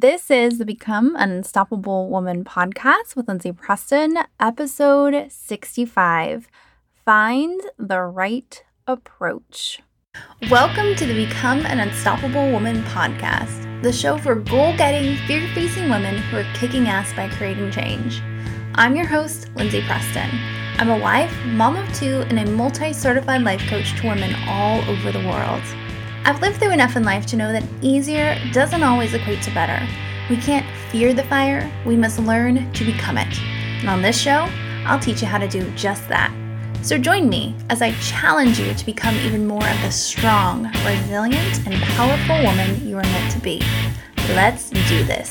This is the Become an Unstoppable Woman podcast with Lindsay Preston, episode 65 Find the Right Approach. Welcome to the Become an Unstoppable Woman podcast, the show for goal getting, fear facing women who are kicking ass by creating change. I'm your host, Lindsay Preston. I'm a wife, mom of two, and a multi certified life coach to women all over the world. I've lived through enough in life to know that easier doesn't always equate to better. We can't fear the fire, we must learn to become it. And on this show, I'll teach you how to do just that. So join me as I challenge you to become even more of the strong, resilient, and powerful woman you are meant to be. Let's do this.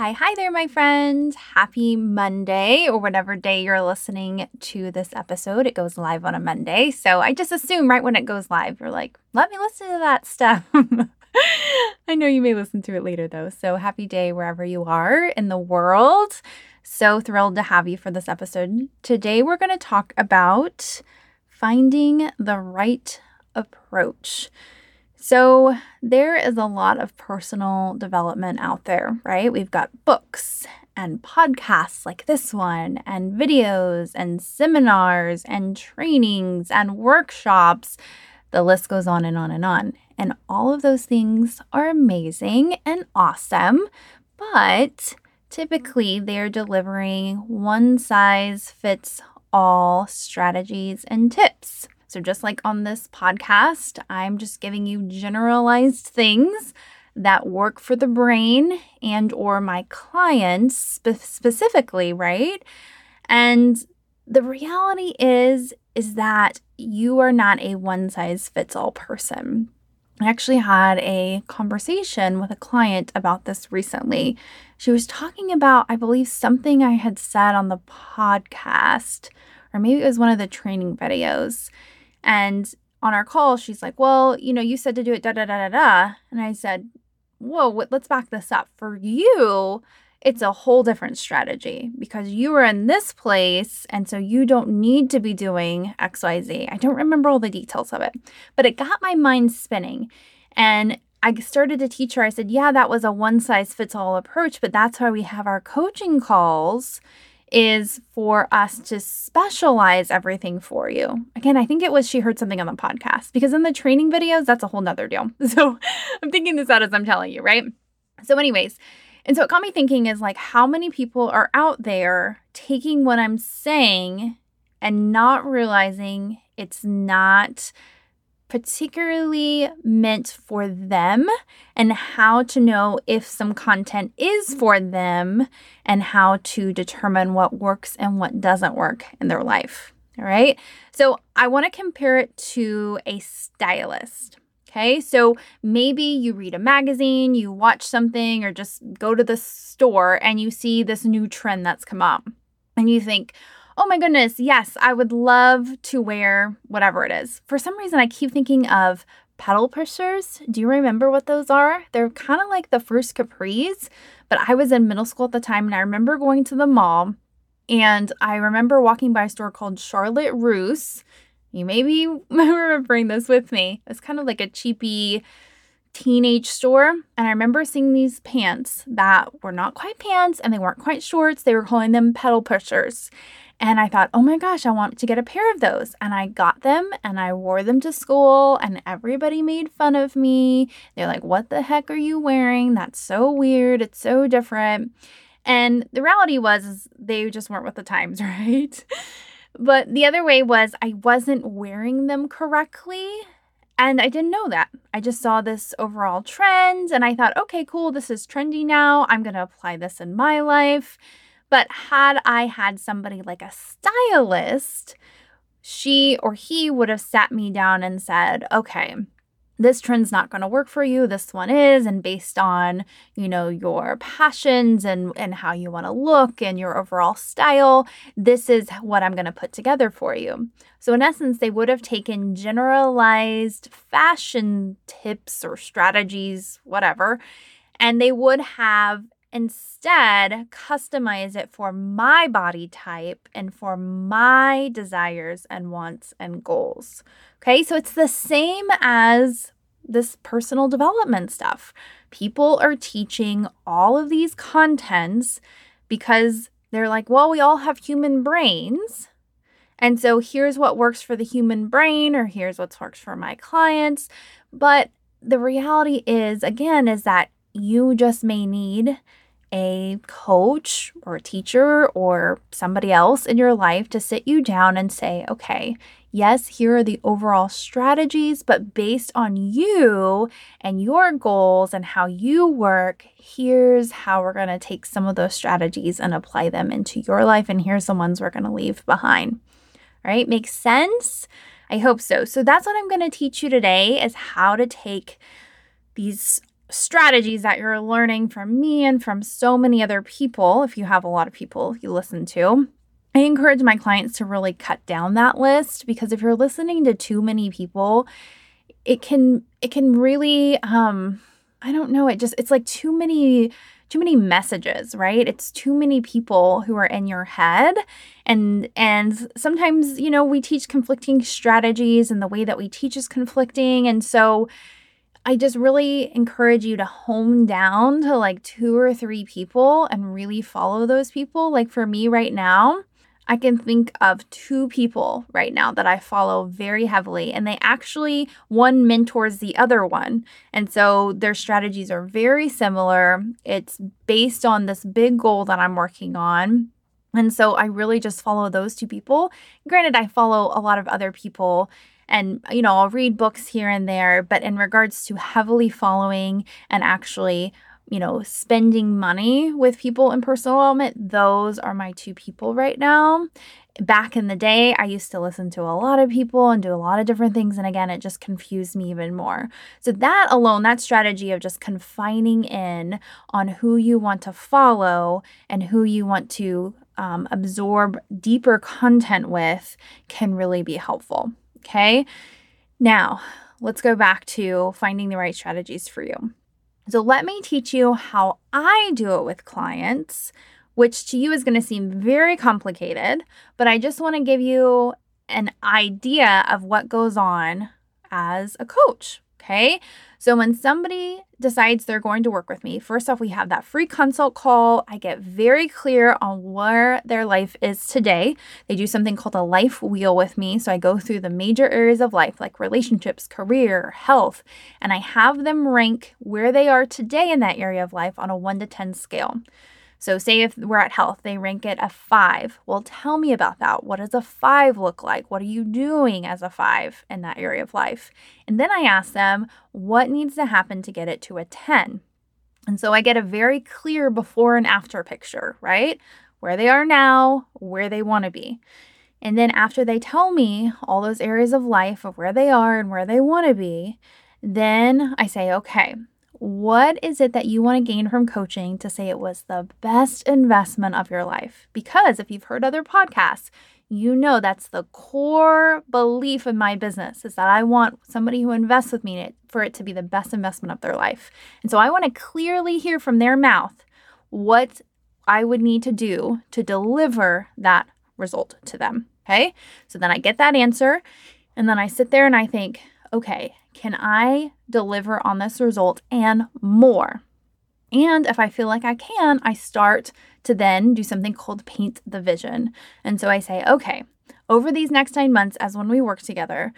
Hi, hi there, my friend. Happy Monday, or whatever day you're listening to this episode. It goes live on a Monday. So I just assume right when it goes live, you're like, let me listen to that stuff. I know you may listen to it later, though. So happy day wherever you are in the world. So thrilled to have you for this episode. Today, we're going to talk about finding the right approach. So, there is a lot of personal development out there, right? We've got books and podcasts like this one, and videos and seminars and trainings and workshops. The list goes on and on and on. And all of those things are amazing and awesome, but typically they're delivering one size fits all strategies and tips. So just like on this podcast, I'm just giving you generalized things that work for the brain and or my clients spe- specifically, right? And the reality is is that you are not a one size fits all person. I actually had a conversation with a client about this recently. She was talking about, I believe, something I had said on the podcast, or maybe it was one of the training videos. And on our call, she's like, Well, you know, you said to do it da da da da da. And I said, Whoa, let's back this up. For you, it's a whole different strategy because you are in this place and so you don't need to be doing XYZ. I don't remember all the details of it, but it got my mind spinning. And I started to teach her, I said, Yeah, that was a one size fits all approach, but that's why we have our coaching calls is for us to specialize everything for you. Again, I think it was she heard something on the podcast because in the training videos, that's a whole nother deal. So I'm thinking this out as I'm telling you, right? So, anyways, and so it got me thinking is like how many people are out there taking what I'm saying and not realizing it's not particularly meant for them and how to know if some content is for them and how to determine what works and what doesn't work in their life. All right. So I want to compare it to a stylist. Okay. So maybe you read a magazine, you watch something, or just go to the store and you see this new trend that's come up. And you think, oh my goodness, yes, I would love to wear whatever it is. For some reason, I keep thinking of pedal pushers. Do you remember what those are? They're kind of like the first capris, but I was in middle school at the time and I remember going to the mall and I remember walking by a store called Charlotte Russe. You may be remembering this with me. It's kind of like a cheapy teenage store. And I remember seeing these pants that were not quite pants and they weren't quite shorts. They were calling them pedal pushers. And I thought, oh my gosh, I want to get a pair of those. And I got them and I wore them to school, and everybody made fun of me. They're like, what the heck are you wearing? That's so weird. It's so different. And the reality was, they just weren't with the times, right? but the other way was, I wasn't wearing them correctly. And I didn't know that. I just saw this overall trend and I thought, okay, cool, this is trendy now. I'm going to apply this in my life. But had I had somebody like a stylist, she or he would have sat me down and said, okay, this trend's not going to work for you. This one is and based on you know your passions and and how you want to look and your overall style this is what i'm going to put together for you. So in essence they would have taken generalized fashion tips or strategies whatever and they would have instead customize it for my body type and for my desires and wants and goals Okay, so it's the same as this personal development stuff. People are teaching all of these contents because they're like, well, we all have human brains. And so here's what works for the human brain, or here's what works for my clients. But the reality is, again, is that you just may need a coach or a teacher or somebody else in your life to sit you down and say, okay, yes, here are the overall strategies, but based on you and your goals and how you work, here's how we're going to take some of those strategies and apply them into your life. And here's the ones we're going to leave behind. All right, makes sense? I hope so. So that's what I'm going to teach you today is how to take these strategies that you're learning from me and from so many other people, if you have a lot of people you listen to, I encourage my clients to really cut down that list because if you're listening to too many people, it can it can really um I don't know, it just it's like too many too many messages, right? It's too many people who are in your head and and sometimes, you know, we teach conflicting strategies and the way that we teach is conflicting and so I just really encourage you to hone down to like two or three people and really follow those people. Like for me right now, I can think of two people right now that I follow very heavily, and they actually, one mentors the other one. And so their strategies are very similar. It's based on this big goal that I'm working on. And so I really just follow those two people. Granted, I follow a lot of other people and you know i'll read books here and there but in regards to heavily following and actually you know spending money with people in personal development those are my two people right now back in the day i used to listen to a lot of people and do a lot of different things and again it just confused me even more so that alone that strategy of just confining in on who you want to follow and who you want to um, absorb deeper content with can really be helpful Okay. Now, let's go back to finding the right strategies for you. So, let me teach you how I do it with clients, which to you is going to seem very complicated, but I just want to give you an idea of what goes on as a coach. Okay. So when somebody decides they're going to work with me, first off, we have that free consult call. I get very clear on where their life is today. They do something called a life wheel with me. So I go through the major areas of life like relationships, career, health, and I have them rank where they are today in that area of life on a one to 10 scale. So, say if we're at health, they rank it a five. Well, tell me about that. What does a five look like? What are you doing as a five in that area of life? And then I ask them, what needs to happen to get it to a 10? And so I get a very clear before and after picture, right? Where they are now, where they want to be. And then after they tell me all those areas of life of where they are and where they want to be, then I say, okay, what is it that you want to gain from coaching to say it was the best investment of your life? Because if you've heard other podcasts, you know that's the core belief in my business is that I want somebody who invests with me for it to be the best investment of their life. And so I want to clearly hear from their mouth what I would need to do to deliver that result to them. Okay. So then I get that answer and then I sit there and I think, okay, can I deliver on this result and more? And if I feel like I can, I start to then do something called paint the vision. And so I say, okay, over these next nine months, as when we work together,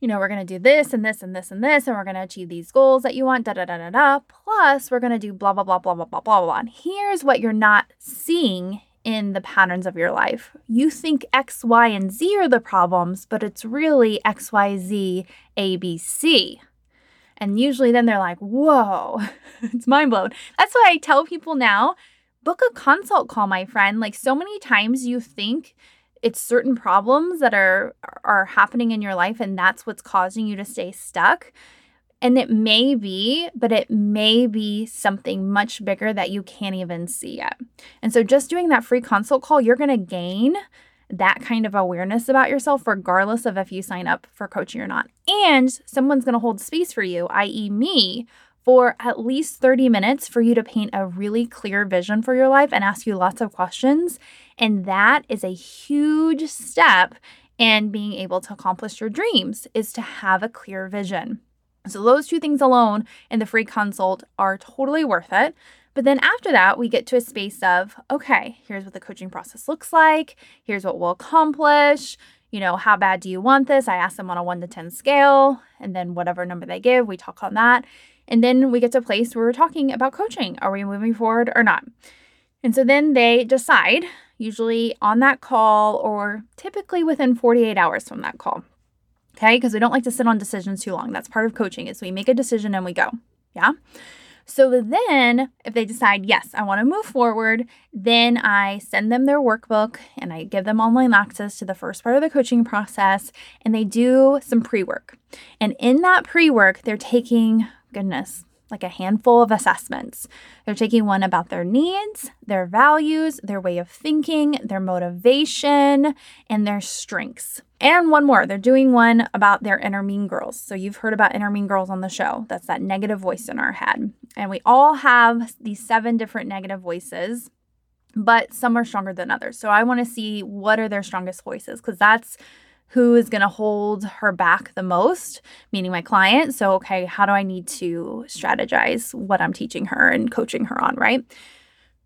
you know, we're going to do this and this and this and this, and we're going to achieve these goals that you want, da da da da da. Plus, we're going to do blah, blah, blah, blah, blah, blah, blah, blah. And here's what you're not seeing in the patterns of your life. You think X, Y, and Z are the problems, but it's really X, Y, Z, A, B, C. And usually then they're like, whoa, it's mind blown. That's why I tell people now book a consult call, my friend. Like so many times you think it's certain problems that are are happening in your life and that's what's causing you to stay stuck And it may be, but it may be something much bigger that you can't even see yet. And so, just doing that free consult call, you're going to gain that kind of awareness about yourself, regardless of if you sign up for coaching or not. And someone's going to hold space for you, i.e., me, for at least 30 minutes for you to paint a really clear vision for your life and ask you lots of questions. And that is a huge step in being able to accomplish your dreams is to have a clear vision. So those two things alone in the free consult are totally worth it. But then after that, we get to a space of, okay, here's what the coaching process looks like. Here's what we'll accomplish. You know, how bad do you want this? I ask them on a one to 10 scale, and then whatever number they give, we talk on that. And then we get to a place where we're talking about coaching. Are we moving forward or not? And so then they decide, usually on that call or typically within 48 hours from that call. Okay, because we don't like to sit on decisions too long. That's part of coaching is we make a decision and we go. Yeah. So then, if they decide, yes, I want to move forward, then I send them their workbook and I give them online access to the first part of the coaching process and they do some pre work. And in that pre work, they're taking goodness, like a handful of assessments. They're taking one about their needs, their values, their way of thinking, their motivation, and their strengths. And one more, they're doing one about their inner mean girls. So you've heard about inner mean girls on the show. That's that negative voice in our head. And we all have these seven different negative voices but some are stronger than others. So I want to see what are their strongest voices because that's who is going to hold her back the most, meaning my client. So, okay, how do I need to strategize what I'm teaching her and coaching her on, right?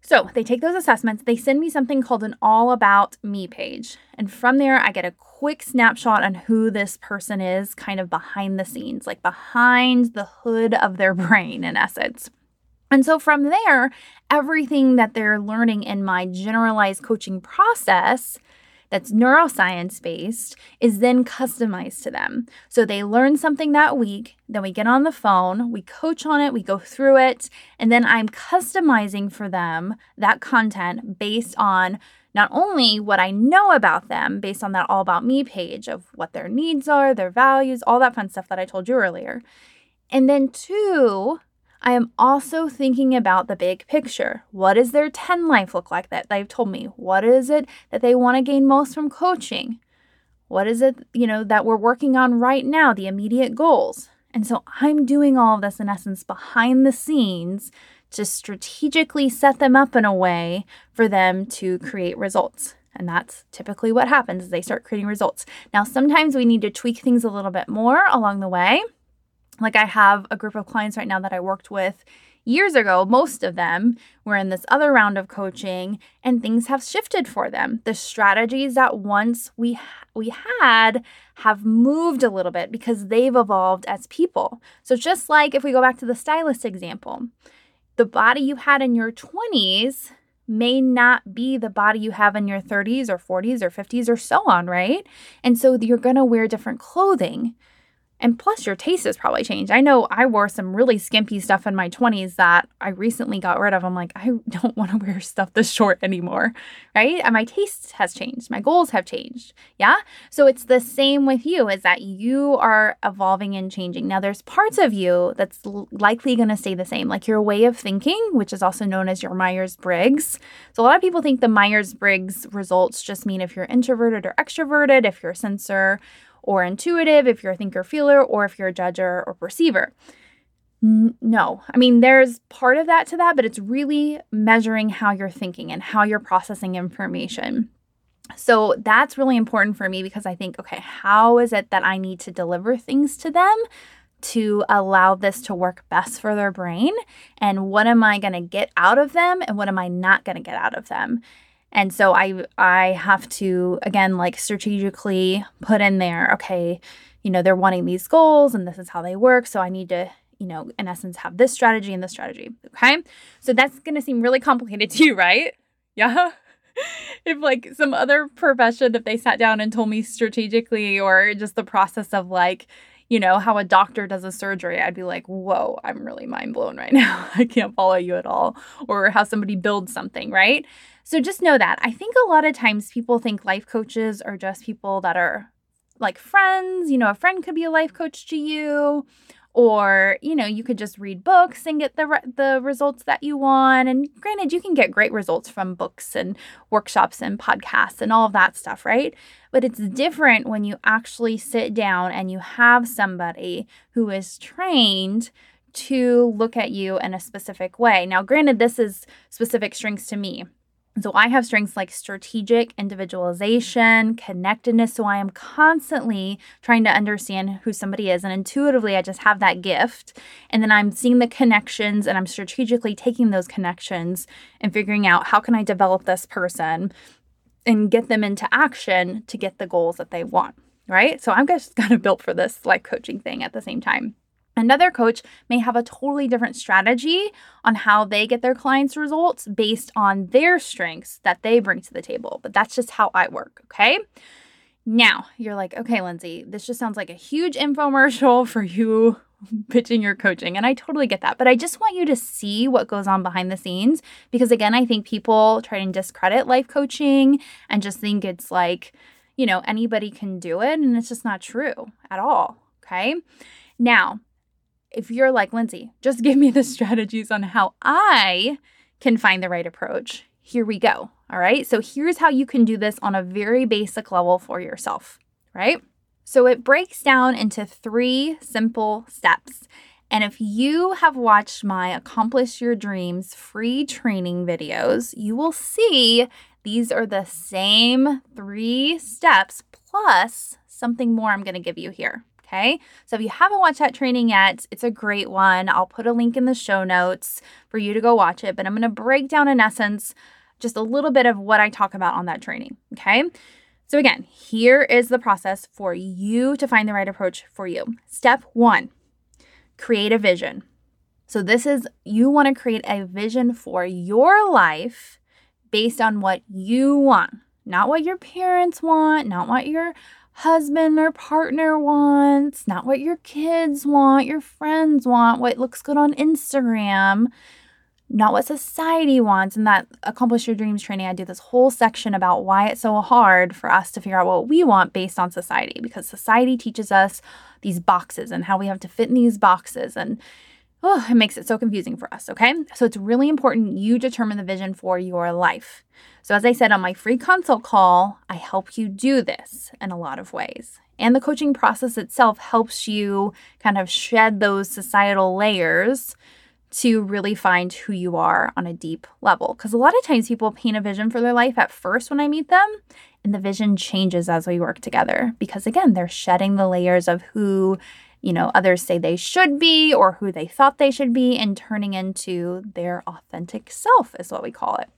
So, they take those assessments, they send me something called an all about me page. And from there, I get a quick snapshot on who this person is, kind of behind the scenes, like behind the hood of their brain, in essence. And so from there, everything that they're learning in my generalized coaching process that's neuroscience based is then customized to them. So they learn something that week, then we get on the phone, we coach on it, we go through it, and then I'm customizing for them that content based on not only what I know about them, based on that all about me page of what their needs are, their values, all that fun stuff that I told you earlier. And then two, I am also thinking about the big picture. What does their 10 life look like that they've told me? What is it that they want to gain most from coaching? What is it, you know, that we're working on right now, the immediate goals? And so I'm doing all of this in essence behind the scenes to strategically set them up in a way for them to create results. And that's typically what happens is they start creating results. Now, sometimes we need to tweak things a little bit more along the way. Like I have a group of clients right now that I worked with years ago, most of them were in this other round of coaching and things have shifted for them. The strategies that once we we had have moved a little bit because they've evolved as people. So just like if we go back to the stylist example, the body you had in your 20s may not be the body you have in your 30s or 40s or 50s or so on, right? And so you're going to wear different clothing. And plus, your taste has probably changed. I know I wore some really skimpy stuff in my 20s that I recently got rid of. I'm like, I don't want to wear stuff this short anymore, right? And my taste has changed. My goals have changed. Yeah. So it's the same with you is that you are evolving and changing. Now, there's parts of you that's likely going to stay the same, like your way of thinking, which is also known as your Myers Briggs. So a lot of people think the Myers Briggs results just mean if you're introverted or extroverted, if you're a sensor or intuitive, if you're a thinker feeler, or if you're a judger or perceiver. No, I mean, there's part of that to that, but it's really measuring how you're thinking and how you're processing information. So that's really important for me because I think, okay, how is it that I need to deliver things to them to allow this to work best for their brain? And what am I going to get out of them? And what am I not going to get out of them? And so I I have to again like strategically put in there, okay, you know, they're wanting these goals and this is how they work, so I need to you know, in essence, have this strategy and this strategy. Okay. So that's going to seem really complicated to you, right? Yeah. if like some other profession, if they sat down and told me strategically or just the process of like, you know, how a doctor does a surgery, I'd be like, whoa, I'm really mind blown right now. I can't follow you at all. Or how somebody builds something, right? So just know that. I think a lot of times people think life coaches are just people that are like friends. You know, a friend could be a life coach to you, or you know you could just read books and get the re- the results that you want and granted you can get great results from books and workshops and podcasts and all of that stuff right but it's different when you actually sit down and you have somebody who is trained to look at you in a specific way now granted this is specific strengths to me so I have strengths like strategic individualization, connectedness. So I am constantly trying to understand who somebody is. And intuitively, I just have that gift. And then I'm seeing the connections and I'm strategically taking those connections and figuring out how can I develop this person and get them into action to get the goals that they want. Right. So I'm just kind of built for this life coaching thing at the same time. Another coach may have a totally different strategy on how they get their clients' results based on their strengths that they bring to the table. But that's just how I work, okay? Now, you're like, okay, Lindsay, this just sounds like a huge infomercial for you pitching your coaching. And I totally get that. But I just want you to see what goes on behind the scenes because, again, I think people try and discredit life coaching and just think it's like, you know, anybody can do it. And it's just not true at all. Okay. Now, if you're like, Lindsay, just give me the strategies on how I can find the right approach, here we go. All right. So here's how you can do this on a very basic level for yourself, right? So it breaks down into three simple steps. And if you have watched my Accomplish Your Dreams free training videos, you will see these are the same three steps plus something more I'm going to give you here. Okay. So if you haven't watched that training yet, it's a great one. I'll put a link in the show notes for you to go watch it. But I'm going to break down, in essence, just a little bit of what I talk about on that training. Okay. So again, here is the process for you to find the right approach for you. Step one create a vision. So, this is you want to create a vision for your life based on what you want, not what your parents want, not what your husband or partner wants, not what your kids want, your friends want, what looks good on Instagram, not what society wants. And that Accomplish Your Dreams training, I do this whole section about why it's so hard for us to figure out what we want based on society because society teaches us these boxes and how we have to fit in these boxes. And oh, it makes it so confusing for us. Okay. So it's really important you determine the vision for your life. So, as I said on my free consult call, I help you do this in a lot of ways. And the coaching process itself helps you kind of shed those societal layers to really find who you are on a deep level. Because a lot of times people paint a vision for their life at first when I meet them, and the vision changes as we work together. Because again, they're shedding the layers of who, you know, others say they should be or who they thought they should be and turning into their authentic self, is what we call it.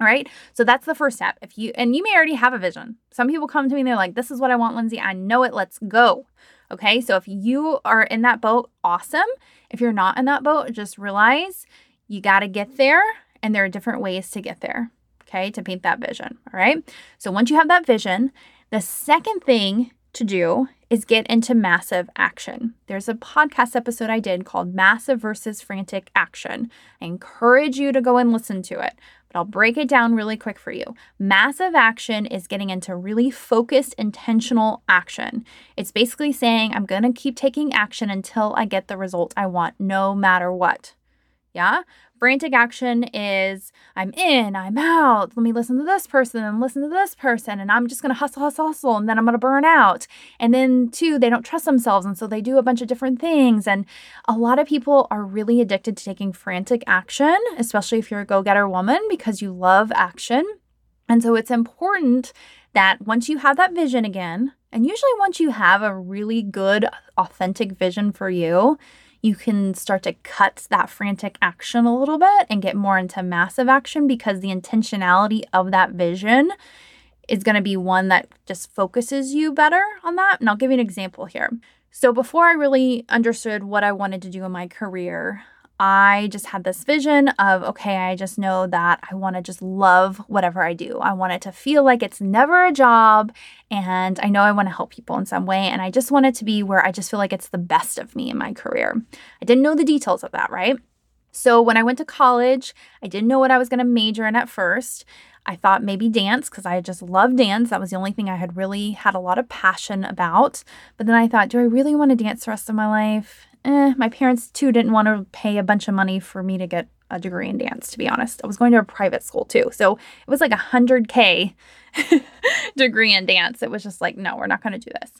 All right. So that's the first step. If you, and you may already have a vision. Some people come to me and they're like, this is what I want, Lindsay. I know it. Let's go. Okay. So if you are in that boat, awesome. If you're not in that boat, just realize you got to get there and there are different ways to get there. Okay. To paint that vision. All right. So once you have that vision, the second thing to do is get into massive action. There's a podcast episode I did called Massive versus Frantic Action. I encourage you to go and listen to it but I'll break it down really quick for you. Massive action is getting into really focused, intentional action. It's basically saying, I'm going to keep taking action until I get the result I want, no matter what. Yeah. Frantic action is I'm in, I'm out. Let me listen to this person and listen to this person. And I'm just going to hustle, hustle, hustle. And then I'm going to burn out. And then, two, they don't trust themselves. And so they do a bunch of different things. And a lot of people are really addicted to taking frantic action, especially if you're a go getter woman, because you love action. And so it's important that once you have that vision again, and usually once you have a really good, authentic vision for you, you can start to cut that frantic action a little bit and get more into massive action because the intentionality of that vision is going to be one that just focuses you better on that. And I'll give you an example here. So, before I really understood what I wanted to do in my career, I just had this vision of, okay, I just know that I want to just love whatever I do. I want it to feel like it's never a job. And I know I want to help people in some way. And I just want it to be where I just feel like it's the best of me in my career. I didn't know the details of that, right? So when I went to college, I didn't know what I was going to major in at first. I thought maybe dance because I just love dance. That was the only thing I had really had a lot of passion about. But then I thought, do I really want to dance the rest of my life? Eh, my parents too didn't want to pay a bunch of money for me to get a degree in dance, to be honest. I was going to a private school too. So it was like a 100K degree in dance. It was just like, no, we're not going to do this.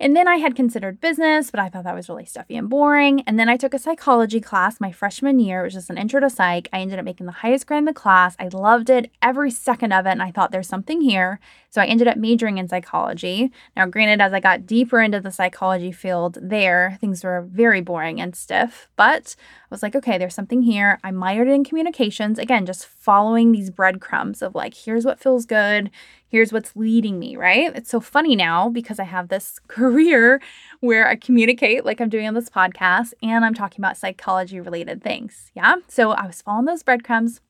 And then I had considered business, but I thought that was really stuffy and boring. And then I took a psychology class my freshman year. Was just an intro to psych. I ended up making the highest grade in the class. I loved it, every second of it. And I thought there's something here. So I ended up majoring in psychology. Now, granted, as I got deeper into the psychology field there, things were very boring and stiff. But was like, okay, there's something here. I minored in communications. Again, just following these breadcrumbs of like, here's what feels good here's what's leading me, right? It's so funny now because I have this career where I communicate like I'm doing on this podcast and I'm talking about psychology related things. Yeah. So I was following those breadcrumbs.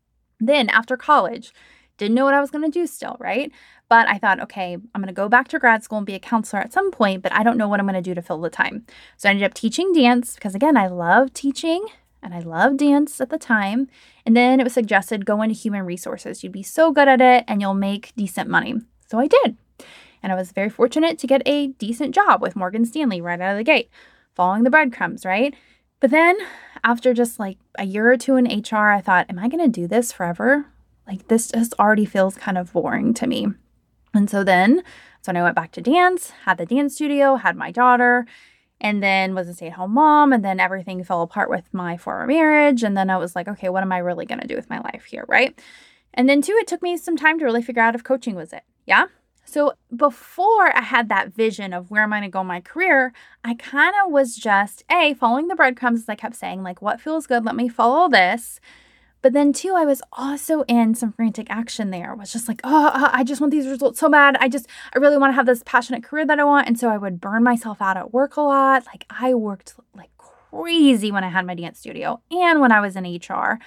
Then after college, didn't know what I was going to do still, right? But I thought, okay, I'm going to go back to grad school and be a counselor at some point, but I don't know what I'm going to do to fill the time. So I ended up teaching dance because, again, I love teaching and I loved dance at the time. And then it was suggested go into human resources. You'd be so good at it and you'll make decent money. So I did. And I was very fortunate to get a decent job with Morgan Stanley right out of the gate, following the breadcrumbs, right? But then after just like a year or two in HR, I thought, am I going to do this forever? Like this just already feels kind of boring to me. And so then, so when I went back to dance, had the dance studio, had my daughter, and then was a stay at home mom. And then everything fell apart with my former marriage. And then I was like, okay, what am I really going to do with my life here? Right. And then, too, it took me some time to really figure out if coaching was it. Yeah. So before I had that vision of where am I going to go in my career, I kind of was just, A, following the breadcrumbs, as I kept saying, like, what feels good? Let me follow this. But then, too, I was also in some frantic action there. was just like, oh, uh, I just want these results so bad. I just, I really want to have this passionate career that I want. And so I would burn myself out at work a lot. Like, I worked like crazy when I had my dance studio and when I was in HR,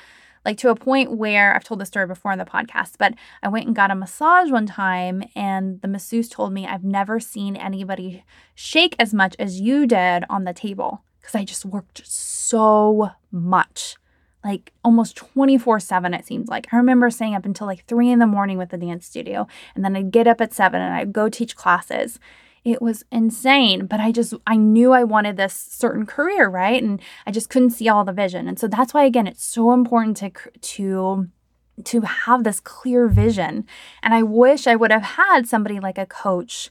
like to a point where I've told this story before in the podcast, but I went and got a massage one time, and the masseuse told me, I've never seen anybody shake as much as you did on the table because I just worked so much like almost 24 7, it seems like. I remember staying up until like three in the morning with the dance studio, and then I'd get up at seven and I'd go teach classes. It was insane, but I just, I knew I wanted this certain career, right? And I just couldn't see all the vision. And so that's why, again, it's so important to, to, to have this clear vision. And I wish I would have had somebody like a coach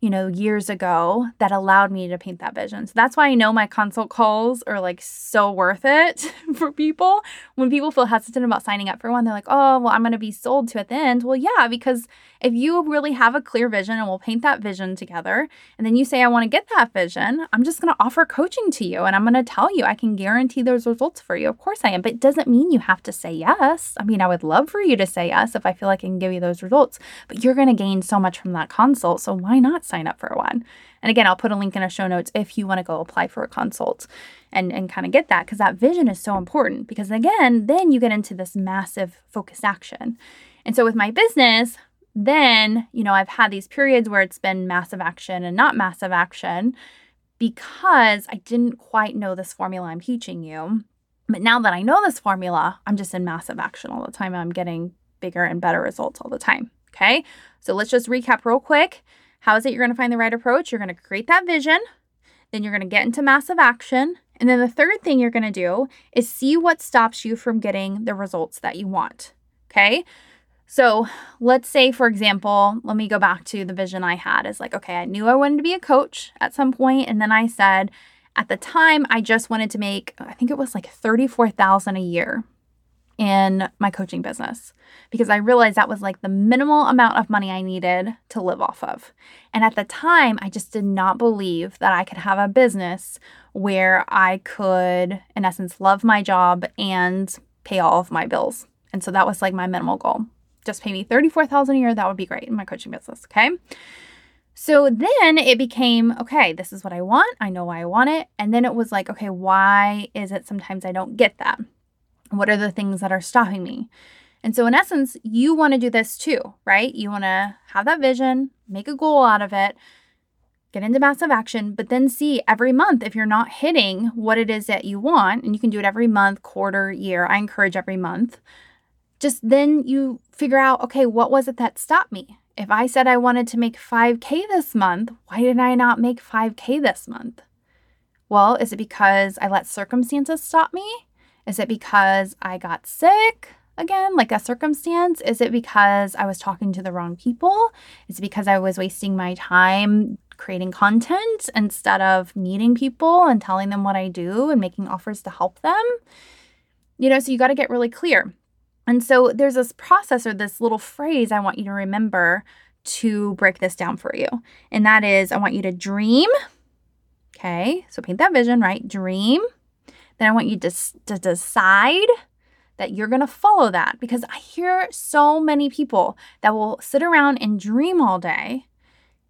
you know, years ago that allowed me to paint that vision. So that's why I know my consult calls are like so worth it for people. When people feel hesitant about signing up for one, they're like, oh, well, I'm going to be sold to at the end. Well, yeah, because if you really have a clear vision and we'll paint that vision together, and then you say, I want to get that vision, I'm just going to offer coaching to you and I'm going to tell you I can guarantee those results for you. Of course I am, but it doesn't mean you have to say yes. I mean, I would love for you to say yes if I feel like I can give you those results, but you're going to gain so much from that consult. So why not sign up for one? And again, I'll put a link in our show notes if you want to go apply for a consult and, and kind of get that because that vision is so important. Because again, then you get into this massive focused action. And so with my business, then, you know, I've had these periods where it's been massive action and not massive action because I didn't quite know this formula I'm teaching you. But now that I know this formula, I'm just in massive action all the time. I'm getting bigger and better results all the time. Okay. So let's just recap real quick. How is it you're going to find the right approach? You're going to create that vision, then you're going to get into massive action. And then the third thing you're going to do is see what stops you from getting the results that you want. Okay. So let's say, for example, let me go back to the vision I had is like, okay, I knew I wanted to be a coach at some point, And then I said, at the time, I just wanted to make, I think it was like 34,000 a year in my coaching business because I realized that was like the minimal amount of money I needed to live off of. And at the time, I just did not believe that I could have a business where I could, in essence, love my job and pay all of my bills. And so that was like my minimal goal. Just pay me 34,000 a year, that would be great in my coaching business, okay? So then it became, okay, this is what I want. I know why I want it. And then it was like, okay, why is it sometimes I don't get that? What are the things that are stopping me? And so, in essence, you want to do this too, right? You want to have that vision, make a goal out of it, get into massive action, but then see every month if you're not hitting what it is that you want, and you can do it every month, quarter, year. I encourage every month. Just then you figure out, okay, what was it that stopped me? If I said I wanted to make 5K this month, why did I not make 5K this month? Well, is it because I let circumstances stop me? Is it because I got sick? Again, like a circumstance? Is it because I was talking to the wrong people? Is it because I was wasting my time creating content instead of meeting people and telling them what I do and making offers to help them? You know, so you got to get really clear. And so there's this process or this little phrase I want you to remember to break this down for you. And that is I want you to dream. Okay, so paint that vision, right? Dream. Then I want you to, to decide that you're going to follow that because I hear so many people that will sit around and dream all day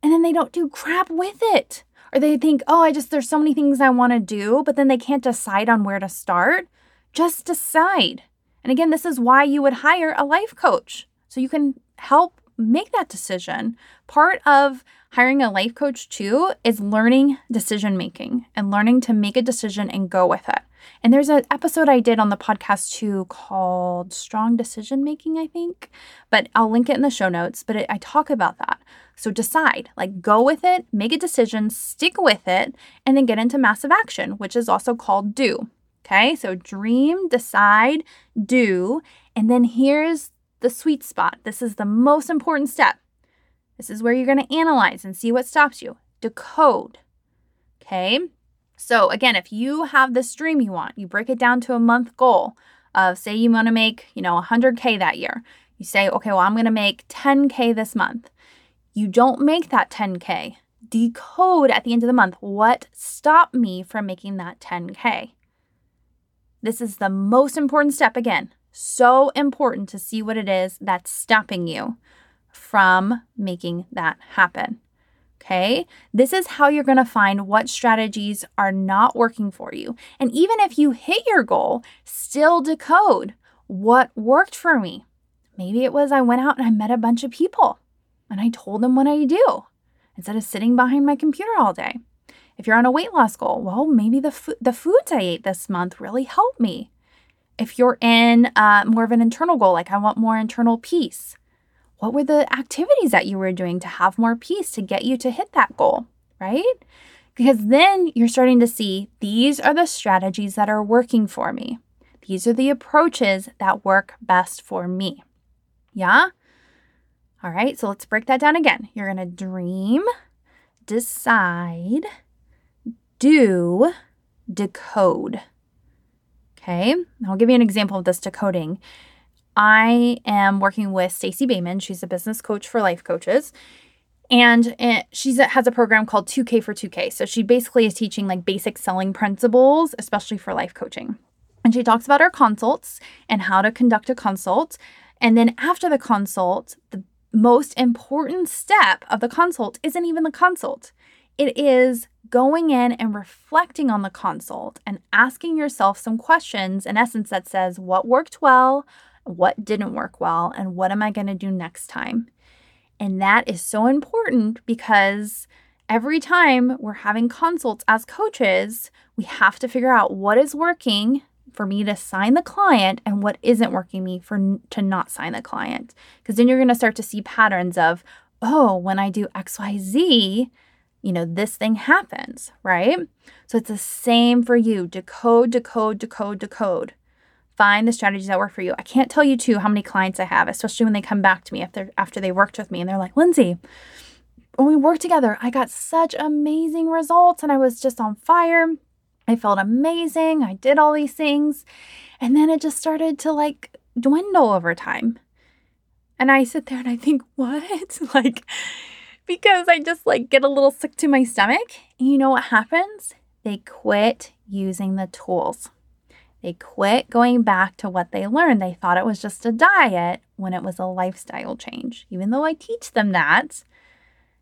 and then they don't do crap with it. Or they think, oh, I just, there's so many things I want to do, but then they can't decide on where to start. Just decide. And again, this is why you would hire a life coach. So you can help make that decision. Part of hiring a life coach too is learning decision making and learning to make a decision and go with it. And there's an episode I did on the podcast too called Strong Decision Making, I think, but I'll link it in the show notes. But it, I talk about that. So decide, like go with it, make a decision, stick with it, and then get into massive action, which is also called do. Okay, so dream, decide, do. And then here's the sweet spot. This is the most important step. This is where you're going to analyze and see what stops you. Decode. Okay. So, again, if you have this dream you want, you break it down to a month goal of, say, you want to make, you know, 100K that year. You say, okay, well, I'm going to make 10K this month. You don't make that 10K. Decode at the end of the month what stopped me from making that 10K. This is the most important step. Again, so important to see what it is that's stopping you from making that happen. Okay, this is how you're going to find what strategies are not working for you. And even if you hit your goal, still decode what worked for me. Maybe it was I went out and I met a bunch of people and I told them what I do instead of sitting behind my computer all day. If you're on a weight loss goal, well, maybe the, fo- the foods I ate this month really helped me. If you're in uh, more of an internal goal, like I want more internal peace, what were the activities that you were doing to have more peace to get you to hit that goal, right? Because then you're starting to see these are the strategies that are working for me. These are the approaches that work best for me. Yeah? All right, so let's break that down again. You're going to dream, decide, do, decode. Okay, I'll give you an example of this decoding. I am working with Stacey Boehman. She's a business coach for life coaches. And she has a program called 2K for 2K. So she basically is teaching like basic selling principles, especially for life coaching. And she talks about her consults and how to conduct a consult. And then after the consult, the most important step of the consult isn't even the consult, it is going in and reflecting on the consult and asking yourself some questions, in essence, that says, what worked well? What didn't work well, and what am I going to do next time. And that is so important because every time we're having consults as coaches, we have to figure out what is working for me to sign the client and what isn't working me for to not sign the client. Because then you're going to start to see patterns of, oh, when I do XYZ, you know, this thing happens, right? So it's the same for you. Decode, decode, decode, decode find the strategies that work for you. I can't tell you too how many clients I have, especially when they come back to me after after they worked with me and they're like, "Lindsay, when we worked together, I got such amazing results and I was just on fire. I felt amazing. I did all these things." And then it just started to like dwindle over time. And I sit there and I think, "What?" like because I just like get a little sick to my stomach. And you know what happens? They quit using the tools. They quit going back to what they learned. They thought it was just a diet when it was a lifestyle change, even though I teach them that.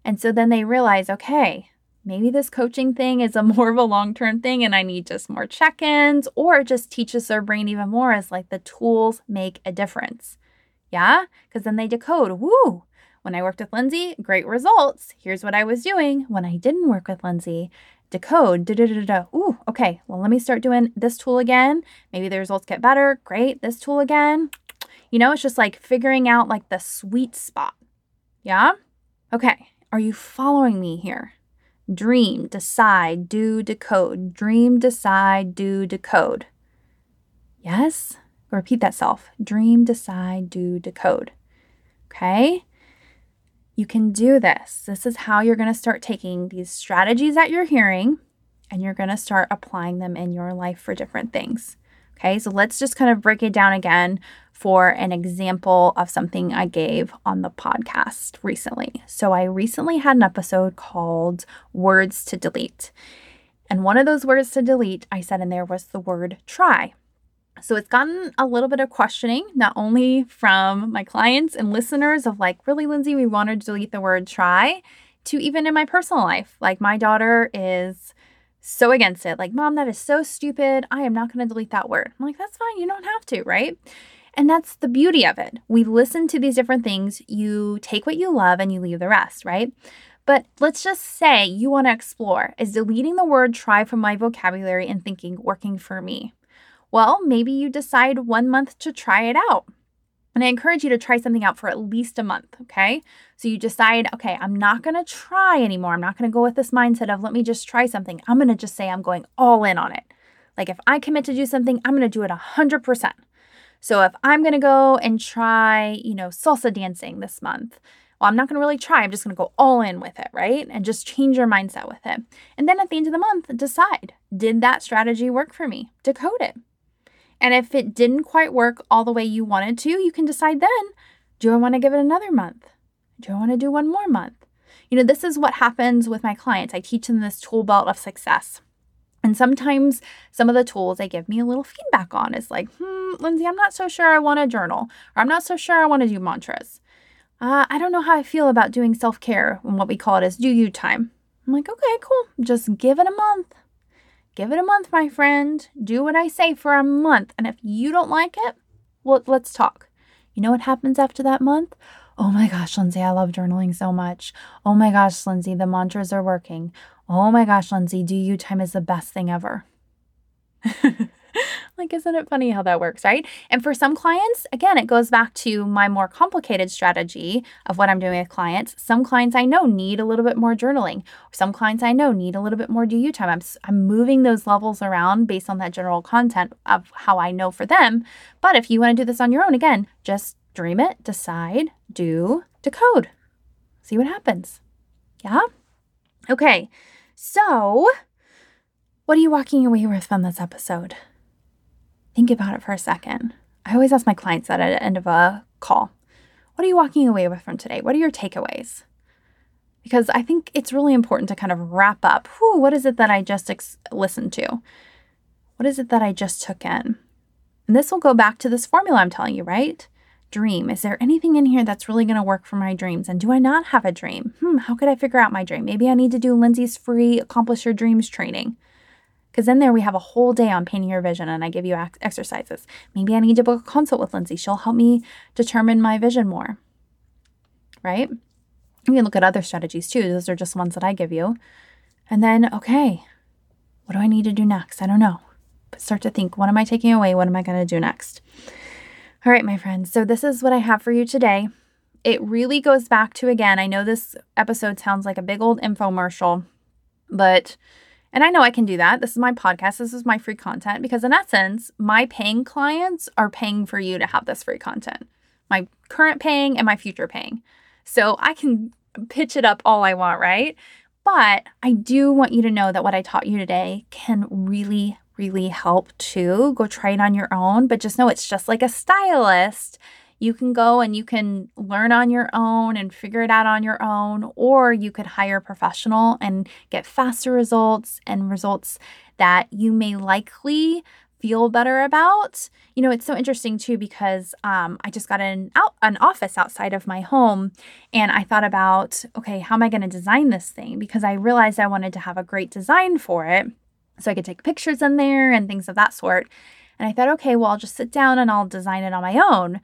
And so then they realize, okay, maybe this coaching thing is a more of a long term thing and I need just more check ins or it just teaches their brain even more as like the tools make a difference. Yeah? Because then they decode, woo, when I worked with Lindsay, great results. Here's what I was doing when I didn't work with Lindsay decode. Da, da, da, da. Ooh, okay. Well, let me start doing this tool again. Maybe the results get better. Great. This tool again. You know, it's just like figuring out like the sweet spot. Yeah? Okay. Are you following me here? Dream, decide, do, decode. Dream, decide, do, decode. Yes? Repeat that self. Dream, decide, do, decode. Okay? You can do this. This is how you're going to start taking these strategies that you're hearing and you're going to start applying them in your life for different things. Okay, so let's just kind of break it down again for an example of something I gave on the podcast recently. So, I recently had an episode called Words to Delete. And one of those words to delete I said in there was the word try. So it's gotten a little bit of questioning, not only from my clients and listeners of like, really, Lindsay, we want to delete the word try, to even in my personal life. Like, my daughter is so against it. Like, mom, that is so stupid. I am not going to delete that word. I'm like, that's fine. You don't have to, right? And that's the beauty of it. We listen to these different things. You take what you love and you leave the rest, right? But let's just say you want to explore is deleting the word try from my vocabulary and thinking working for me? Well, maybe you decide one month to try it out. And I encourage you to try something out for at least a month, okay? So you decide, okay, I'm not gonna try anymore. I'm not gonna go with this mindset of let me just try something. I'm gonna just say I'm going all in on it. Like if I commit to do something, I'm gonna do it 100%. So if I'm gonna go and try, you know, salsa dancing this month, well, I'm not gonna really try. I'm just gonna go all in with it, right? And just change your mindset with it. And then at the end of the month, decide did that strategy work for me? Decode it. And if it didn't quite work all the way you wanted to, you can decide then do I want to give it another month? Do I want to do one more month? You know, this is what happens with my clients. I teach them this tool belt of success. And sometimes some of the tools they give me a little feedback on is like, hmm, Lindsay, I'm not so sure I want to journal, or I'm not so sure I want to do mantras. Uh, I don't know how I feel about doing self care and what we call it as do you time. I'm like, okay, cool. Just give it a month. Give it a month, my friend. Do what I say for a month. And if you don't like it, well, let's talk. You know what happens after that month? Oh my gosh, Lindsay, I love journaling so much. Oh my gosh, Lindsay, the mantras are working. Oh my gosh, Lindsay, do you time is the best thing ever. like, isn't it funny how that works, right? And for some clients, again, it goes back to my more complicated strategy of what I'm doing with clients. Some clients I know need a little bit more journaling. Some clients I know need a little bit more do you time. I'm, I'm moving those levels around based on that general content of how I know for them. But if you want to do this on your own, again, just dream it, decide, do, decode. See what happens. Yeah? Okay. So, what are you walking away with from this episode? Think about it for a second. I always ask my clients that at the end of a call What are you walking away with from today? What are your takeaways? Because I think it's really important to kind of wrap up whew, what is it that I just ex- listened to? What is it that I just took in? And this will go back to this formula I'm telling you, right? Dream. Is there anything in here that's really going to work for my dreams? And do I not have a dream? Hmm, how could I figure out my dream? Maybe I need to do Lindsay's free Accomplish Your Dreams training. Because in there we have a whole day on painting your vision and I give you exercises. Maybe I need to book a consult with Lindsay. She'll help me determine my vision more. Right? You can look at other strategies too. Those are just ones that I give you. And then, okay, what do I need to do next? I don't know. But start to think, what am I taking away? What am I going to do next? All right, my friends. So this is what I have for you today. It really goes back to again, I know this episode sounds like a big old infomercial, but and I know I can do that. This is my podcast. This is my free content because, in essence, my paying clients are paying for you to have this free content. My current paying and my future paying. So I can pitch it up all I want, right? But I do want you to know that what I taught you today can really, really help too. Go try it on your own, but just know it's just like a stylist you can go and you can learn on your own and figure it out on your own, or you could hire a professional and get faster results and results that you may likely feel better about. You know, it's so interesting too because um, I just got an out an office outside of my home, and I thought about, okay, how am I going to design this thing? Because I realized I wanted to have a great design for it, so I could take pictures in there and things of that sort. And I thought, okay, well, I'll just sit down and I'll design it on my own.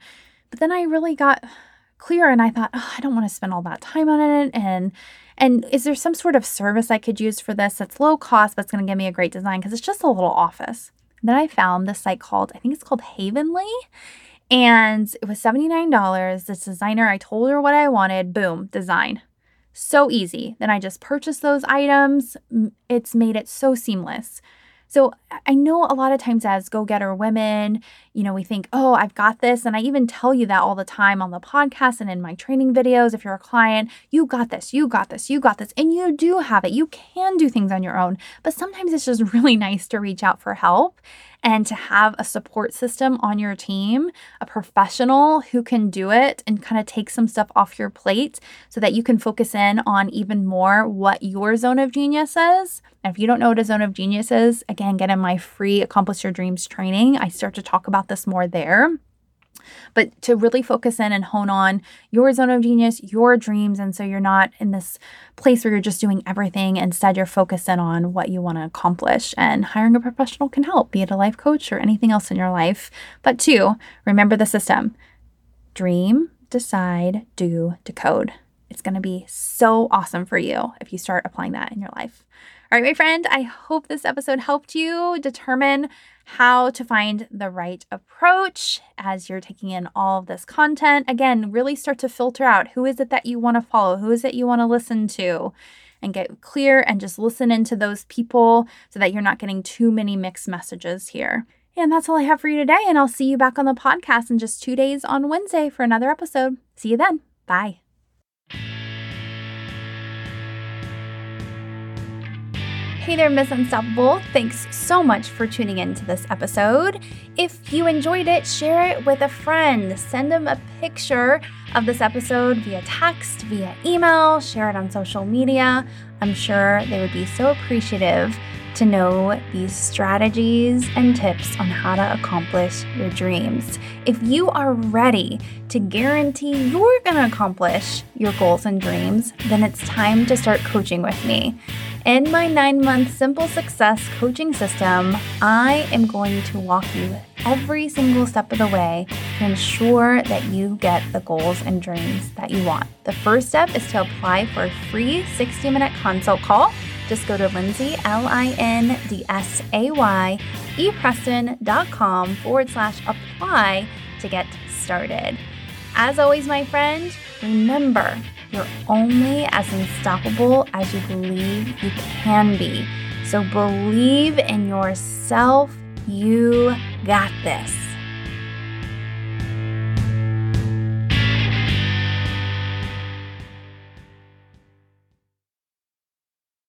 But then I really got clear and I thought, oh, I don't want to spend all that time on it. And and is there some sort of service I could use for this that's low cost it's going to give me a great design because it's just a little office. then I found this site called I think it's called Havenly. And it was $79. This designer, I told her what I wanted. Boom, design. so easy. Then I just purchased those items. It's made it so seamless. So I know a lot of times as go getter women, you know, we think, oh, I've got this. And I even tell you that all the time on the podcast and in my training videos. If you're a client, you got this, you got this, you got this. And you do have it. You can do things on your own. But sometimes it's just really nice to reach out for help and to have a support system on your team, a professional who can do it and kind of take some stuff off your plate so that you can focus in on even more what your zone of genius is. And if you don't know what a zone of genius is, again, get in my free Accomplish Your Dreams training. I start to talk about this more there but to really focus in and hone on your zone of genius, your dreams. And so you're not in this place where you're just doing everything. Instead, you're focusing on what you want to accomplish. And hiring a professional can help, be it a life coach or anything else in your life. But two, remember the system dream, decide, do, decode. It's going to be so awesome for you if you start applying that in your life. All right, my friend, I hope this episode helped you determine how to find the right approach as you're taking in all of this content. Again, really start to filter out who is it that you want to follow, who is it you want to listen to, and get clear and just listen into those people so that you're not getting too many mixed messages here. And that's all I have for you today. And I'll see you back on the podcast in just two days on Wednesday for another episode. See you then. Bye. Hey there, Miss Unstoppable. Thanks so much for tuning in to this episode. If you enjoyed it, share it with a friend. Send them a picture of this episode via text, via email, share it on social media. I'm sure they would be so appreciative to know these strategies and tips on how to accomplish your dreams. If you are ready to guarantee you're going to accomplish your goals and dreams, then it's time to start coaching with me. In my nine month simple success coaching system, I am going to walk you every single step of the way to ensure that you get the goals and dreams that you want. The first step is to apply for a free 60 minute consult call. Just go to Lindsay, L I N D S A Y, epreston.com forward slash apply to get started. As always, my friend, remember you're only as unstoppable as you believe you can be. So believe in yourself. You got this.